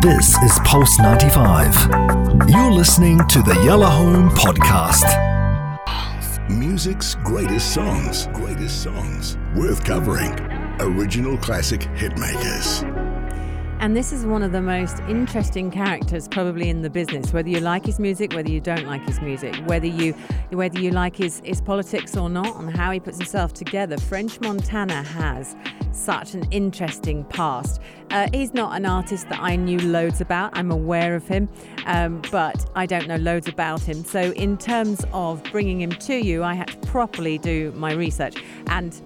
This is Pulse 95. You're listening to the Yellow Home Podcast. Music's greatest songs. Greatest songs. Worth covering. Original classic hitmakers. And this is one of the most interesting characters probably in the business. Whether you like his music, whether you don't like his music, whether you whether you like his, his politics or not, and how he puts himself together. French Montana has such an interesting past. Uh, he's not an artist that I knew loads about. I'm aware of him, um, but I don't know loads about him. So in terms of bringing him to you, I had to properly do my research and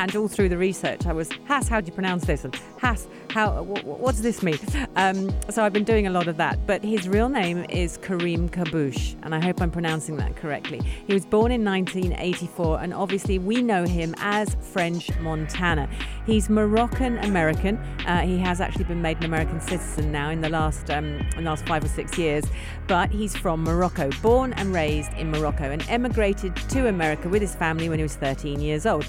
and all through the research, I was, Has, how do you pronounce this? And Has, how, what, does this mean? Um, so I've been doing a lot of that. But his real name is Karim Kharbouch, and I hope I'm pronouncing that correctly. He was born in 1984, and obviously we know him as French Montana. He's Moroccan American. Uh, he has actually been made an American citizen now in the last um, in the last five or six years, but he's from Morocco, born and raised in Morocco, and emigrated to America with his family when he was 13 years old.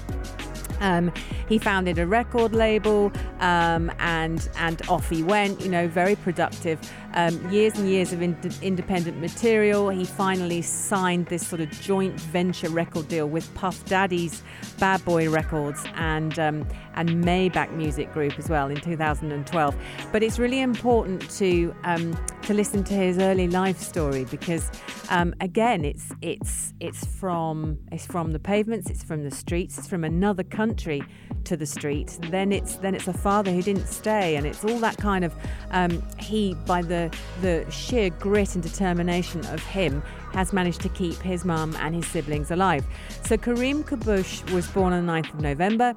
Um, he founded a record label um, and and off he went. You know, very productive. Um, years and years of in- independent material. He finally signed this sort of joint venture record deal with Puff Daddy's Bad Boy Records and um, and Maybach Music Group as well in 2012. But it's really important to um, to listen to his early life story because um, again, it's it's it's from it's from the pavements, it's from the streets, it's from another country to the street. Then it's then it's a father who didn't stay, and it's all that kind of um, he by the the sheer grit and determination of him has managed to keep his mum and his siblings alive. So Karim Kharbouch was born on the 9th of November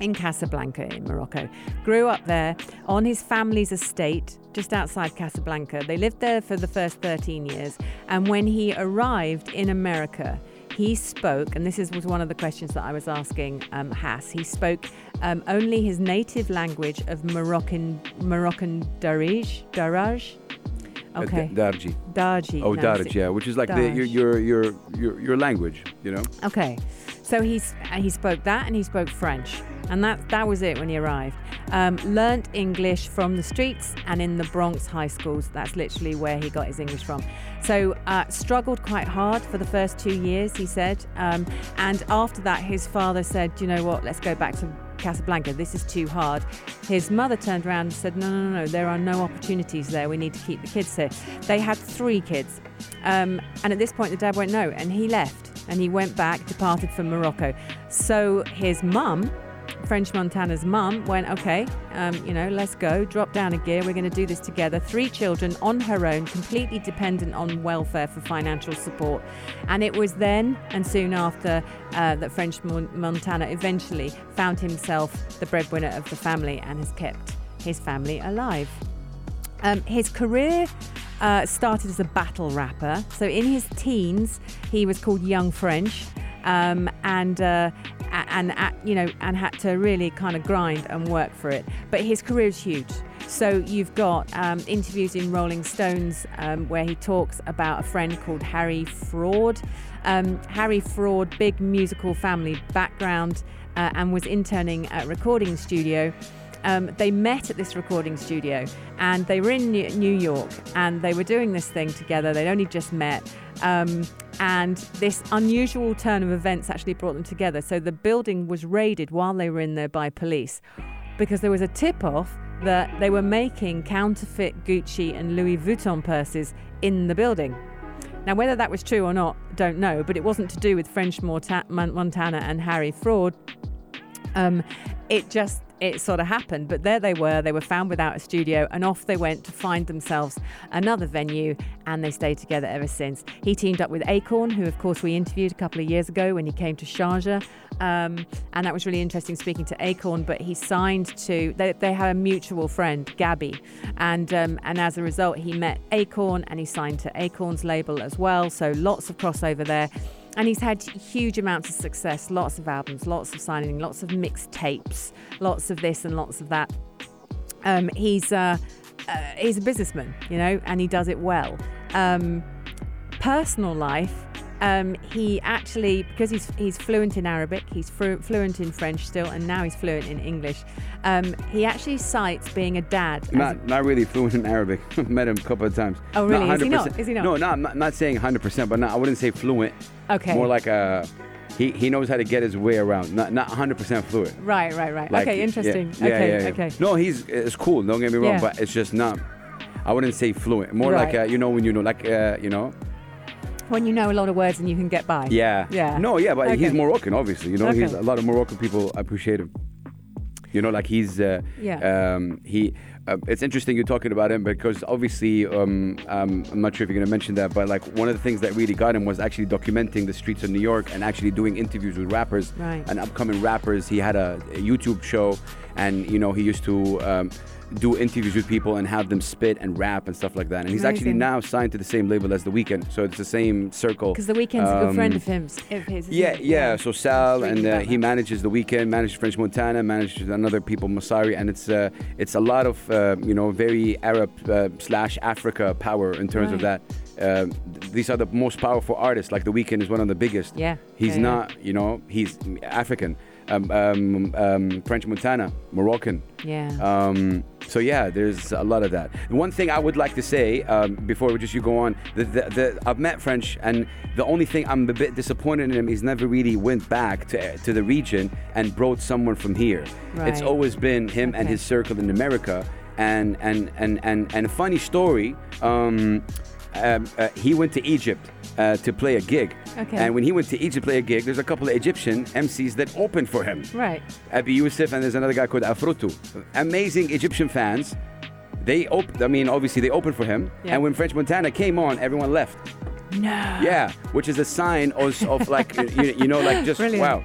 in Casablanca in Morocco. Grew up there on his family's estate just outside Casablanca. They lived there for the first 13 years. And when he arrived in America, he spoke, and this is, was one of the questions that I was asking um, Has. He spoke um, only his native language of Moroccan Moroccan Darij, Daraj. Okay. Uh, Darji. Darji. Oh, no, Darj, yeah, which is like the, your, your your your your language, you know. Okay, so he's he spoke that and he spoke French, and that that was it when he arrived. Um, learned English from the streets and in the Bronx high schools. That's literally where he got his English from. So uh, struggled quite hard for the first two years, he said, um, and after that, his father said, "You know what? Let's go back to Casablanca. This is too hard. His mother turned around and said, No, no, no, there are no opportunities there. We need to keep the kids here. They had three kids. Um, and at this point, the dad went, No. And he left and he went back, departed for Morocco. So his mum, French Montana's mum went, okay, um, you know, let's go, drop down a gear. We're going to do this together. Three children on her own, completely dependent on welfare for financial support. And it was then and soon after uh, that French Montana eventually found himself the breadwinner of the family and has kept his family alive. Um, his career uh, started as a battle rapper. So in his teens, he was called Young French. Um, and uh, and you know and had to really kind of grind and work for it. But his career is huge. So you've got um, interviews in Rolling Stones um, where he talks about a friend called Harry Fraud. Um, Harry Fraud, big musical family background, uh, and was interning at recording studio. Um, they met at this recording studio and they were in New York and they were doing this thing together. They'd only just met. Um, and this unusual turn of events actually brought them together. So the building was raided while they were in there by police because there was a tip off that they were making counterfeit Gucci and Louis Vuitton purses in the building. Now, whether that was true or not, don't know, but it wasn't to do with French Montana and Harry Fraud. Um, it just it sort of happened. But there they were. They were found without a studio, and off they went to find themselves another venue, and they stayed together ever since. He teamed up with Akon, who, of course, we interviewed a couple of years ago when he came to Sharjah. Um, and that was really interesting speaking to Akon. But he signed to, they, they had a mutual friend, Gabby. And, um, and as a result, he met Akon and he signed to Akon's label as well. So lots of crossover there and he's had huge amounts of success lots of albums lots of signing lots of mixtapes, lots of this and lots of that um, he's uh, uh, he's a businessman you know and he does it well um, personal life um, he actually because he's he's fluent in Arabic he's fluent in French still and now he's fluent in English Um, he actually cites being a dad. as a- Not not really fluent in Arabic. Met him a couple of times. Oh, really? Is he 100%. not? Is he not? No, no, I'm not, not saying 100%, but not, I wouldn't say fluent. Okay. More like a, he, he knows how to get his way around. Not not 100% fluent. right, right, right. Like, okay, interesting. Yeah, okay, yeah, yeah. okay. No, he's it's cool. Don't get me wrong, Yeah. but it's just not. I wouldn't say fluent. More like Right. uh, you know when you know like uh, you know. When you know a lot of words and you can get by. Yeah. Yeah. No, yeah, but Okay. he's Moroccan, obviously. You know, he's a lot of Moroccan people appreciate him. You know, like he's uh, Yeah. Um, he. Uh, it's interesting you're talking about him because obviously, um, um, I'm not sure if you're going to mention that, but like one of the things that really got him was actually documenting the streets of New York and actually doing interviews with rappers Right. and upcoming rappers. He had a, a YouTube show, and you know he used to. Um, do interviews with people and have them spit and rap and stuff like that. And he's actually now signed to the same label as The Weeknd, so it's the same circle. Because the Weeknd's a good friend Um, of him. Of his. yeah, yeah. So Sal and uh, he manages the Weeknd, manages French Montana, manages another people Massari, and it's uh, it's a lot of uh, you know very Arab uh, slash Africa power in terms of that. Right. Um, these are the most powerful artists. Like the Weeknd is one of the biggest. Yeah, He's yeah, yeah. not, you know, he's African, um, um, um, French Montana, Moroccan. Yeah. Um, so yeah, there's a lot of that. One thing I would like to say um, before we just you go on, the, the, the, I've met French, and the only thing I'm a bit disappointed in him, he's never really went back to to the region and brought someone from here. It's always been him and his circle in America. And and and and and a funny story. Um, um, uh, he went to Egypt uh, to play a gig. Okay. And when he went to Egypt to play a gig, there's a couple of Egyptian MCs that opened for him. right. Abyusif and there's another guy called Afroto. Amazing Egyptian fans. They opened, I mean, obviously they opened for him. Yeah. And when French Montana came on, everyone left. No. Yeah, which is a sign of, of like you, you know, like just Brilliant. wow.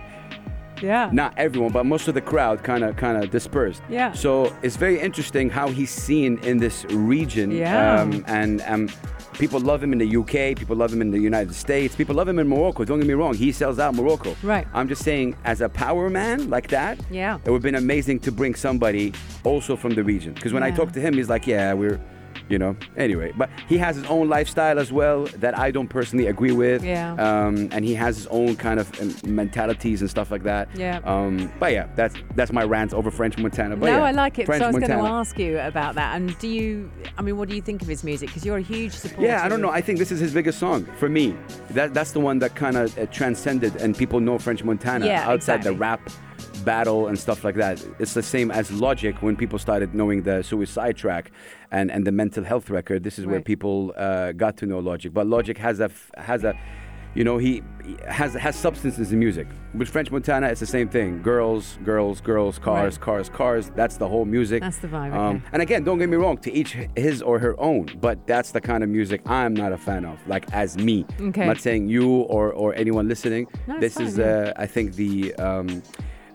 Yeah. Not everyone, but most of the crowd kind of kind of dispersed. Yeah. So it's very interesting how he's seen in this region. Yeah. Um, and um, people love him in the UK. People love him in the United States. People love him in Morocco. Don't get me wrong. He sells out Morocco. Right. I'm just saying, as a power man like that, Yeah. it would have been amazing to bring somebody also from the region. Because when I Yeah. talked to him, he's like, yeah, we're, you know, anyway. But he has his own lifestyle as well that I don't personally agree with. Yeah. Um, and he has his own kind of um, mentalities and stuff like that. Yeah. Um, but yeah, that's that's my rant over French Montana. But no, yeah, I like it. French so I was going to ask you about that. And do you? I mean, what do you think of his music? Because you're a huge supporter. Yeah, I don't know. I think this is his biggest song for me. That that's the one that kind of uh, transcended, and people know French Montana Yeah, outside the rap battle and stuff like that. It's the same as Logic when people started knowing the suicide track and and the mental health record. This is where people uh, got to know Logic. But Logic has a has a you know, he has has substances in music. With French Montana, it's the same thing. Girls, girls, girls, cars, Right. cars, cars. That's the whole music. That's the vibe, Um, okay. and again, don't get me wrong, to each his or her own, but that's the kind of music I'm not a fan of, like as me. Okay. I'm not saying you or, or anyone listening. No, this fine, is, yeah. uh, I think, the. Um,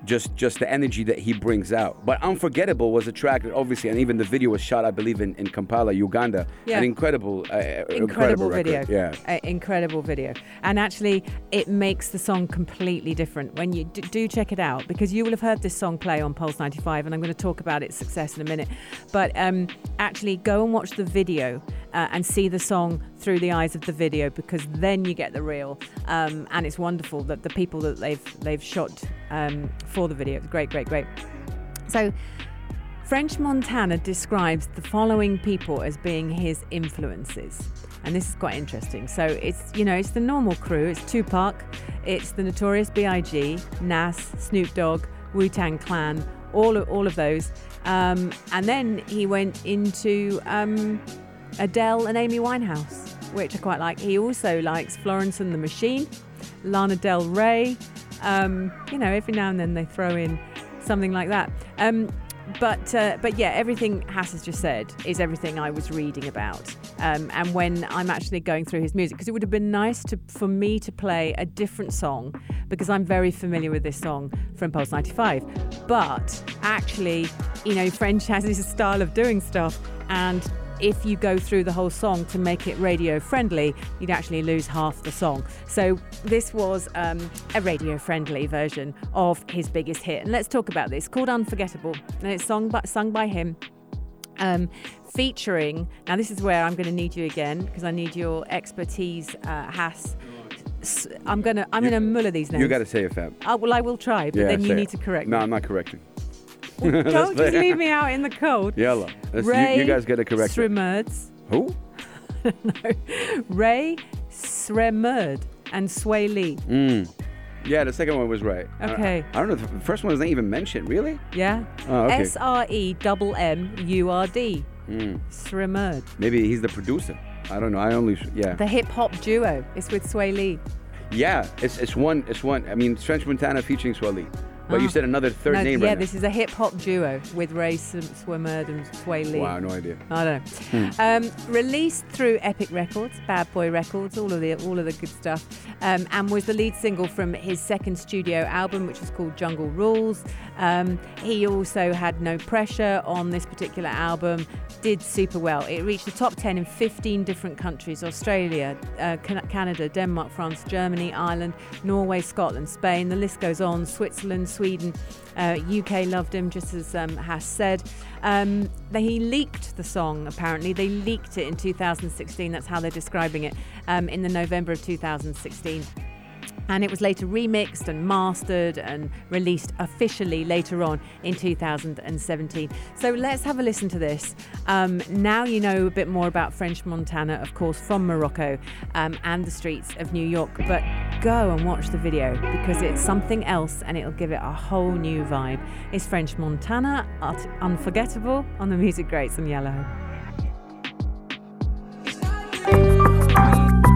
just, just the energy that he brings out. But Unforgettable was a track that obviously, and even the video was shot, I believe, in, in Kampala, Uganda. Yeah. An incredible, uh, incredible video. record. Yeah. Uh, incredible video. And actually, it makes the song completely different. When you d- do check it out, because you will have heard this song play on Pulse 95, and I'm going to talk about its success in a minute. But um, actually, go and watch the video uh, and see the song through the eyes of the video, because then you get the real. Um, and it's wonderful that the people that they've they've shot um, for the video. It's great, great, great. So. French Montana describes the following people as being his influences. And this is quite interesting. So it's, you know, it's the normal crew. It's Tupac, it's the Notorious B.I.G., Nas, Snoop Dogg, Wu-Tang Clan, all of, all of those. Um, and then he went into um, Adele and Amy Winehouse, which I quite like. He also likes Florence and the Machine, Lana Del Rey. Um, you know, every now and then they throw in something like that. Um, but uh, but yeah, everything Hass has just said is everything I was reading about. Um, and when I'm actually going through his music, because it would have been nice to for me to play a different song, because I'm very familiar with this song from Pulse 95. But actually, you know, French has his style of doing stuff, and if you go through the whole song to make it radio friendly, you'd actually lose half the song. So this was um, a radio friendly version of his biggest hit. And let's talk about this. Called Unforgettable. And it's sung by, sung by him. Um, featuring now this is where I'm going to need you again because I need your expertise, uh, Hass. I'm gonna I'm You- gonna muller these names. You got to say it, Fab. Oh, well, I will try, but Yeah, then you need it. to correct me. No, me. I'm not correcting. Well, don't just leave me out in the cold. Yalla. Let's- you- you, guys get it correct. Srimurds. Who? No. Rae Sremmurd and Swae Lee. Mm. Yeah, the second one was right. Okay. I, don't know. The first one wasn't even mentioned. Really? Yeah. Oh, okay. S R E double M U R D. Mm. Sremmurd. Maybe he's the producer. I don't know. I only yeah. The hip hop duo. It's with Swae Lee. yeah, it's it's one it's one. I mean, French Montana featuring Swally. But you Ah. said another third No, name yeah, right this is a hip hop duo with Ray Sw- Swimmerd and Swae Lee. now. Wow, no idea. I don't know. Um, released through Epic Records, Bad Boy Records, all of the all of the good stuff, um, and was the lead single from his second studio album, which was called Jungle Rules. Um, he also had No Pressure on this particular album. Did super well. It reached the top 10 in 15 different countries: Australia, uh, Canada, Denmark, France, Germany, Ireland, Norway, Scotland, Spain. The list goes on. Switzerland, Sweden. Uh, UK loved him, just as um, said. Um, they, he leaked the song, apparently. They leaked it in 2016. That's how they're describing it um, in the November of 2016. And it was later remixed and mastered and released officially later on in 2017. So let's have a listen to this. Um, now you know a bit more about French Montana, of course, from Morocco um, and the streets of New York. But go and watch the video because it's something else and it'll give it a whole new vibe. It's French Montana, unforgettable on the Music Greats and Yellow.